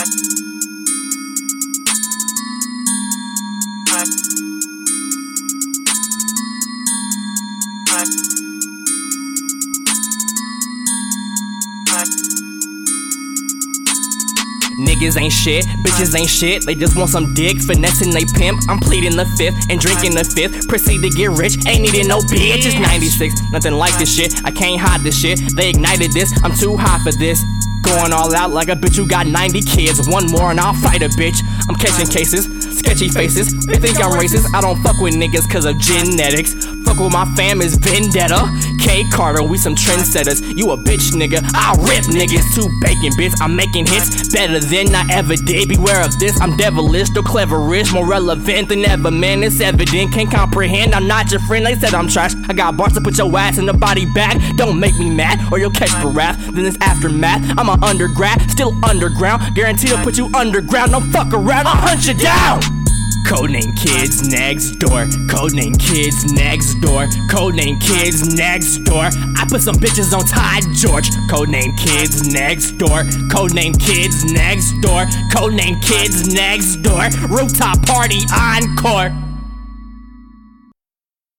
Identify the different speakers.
Speaker 1: Niggas ain't shit, bitches ain't shit. They just want some dick, finessing they pimp. I'm pleading the fifth and drinking the fifth. Proceed to get rich, ain't needing no bitch. It's 96, nothing like this shit. I can't hide this shit. They ignited this, I'm too hot for this. Going all out like a bitch who got 90 kids. One more and I'll fight a bitch. I'm catching cases, sketchy faces. They think I'm racist. I don't fuck with niggas cause of genetics. Fuck with my fam is vendetta. K Carter, we some trendsetters. You a bitch nigga. I rip niggas to bacon bits. I'm making hits better than I ever did. Beware of this. I'm devilish, still cleverish, more relevant than ever. Man, it's evident. Can't comprehend. I'm not your friend. They said I'm trash. I got bars to put your ass in the body bag. Don't make me mad or you'll catch the wrath. Then it's aftermath. I'm an undergrad, still underground. Guaranteed to put you underground. Don't fuck around. I'll hunt you down. Codename Kids Next Door. Codename Kids Next Door. Codename Kids Next Door. I put some bitches on Tide George. Codename Kids Next Door. Codename Kids Next Door. Codename Kids Next Door. Rooftop party encore.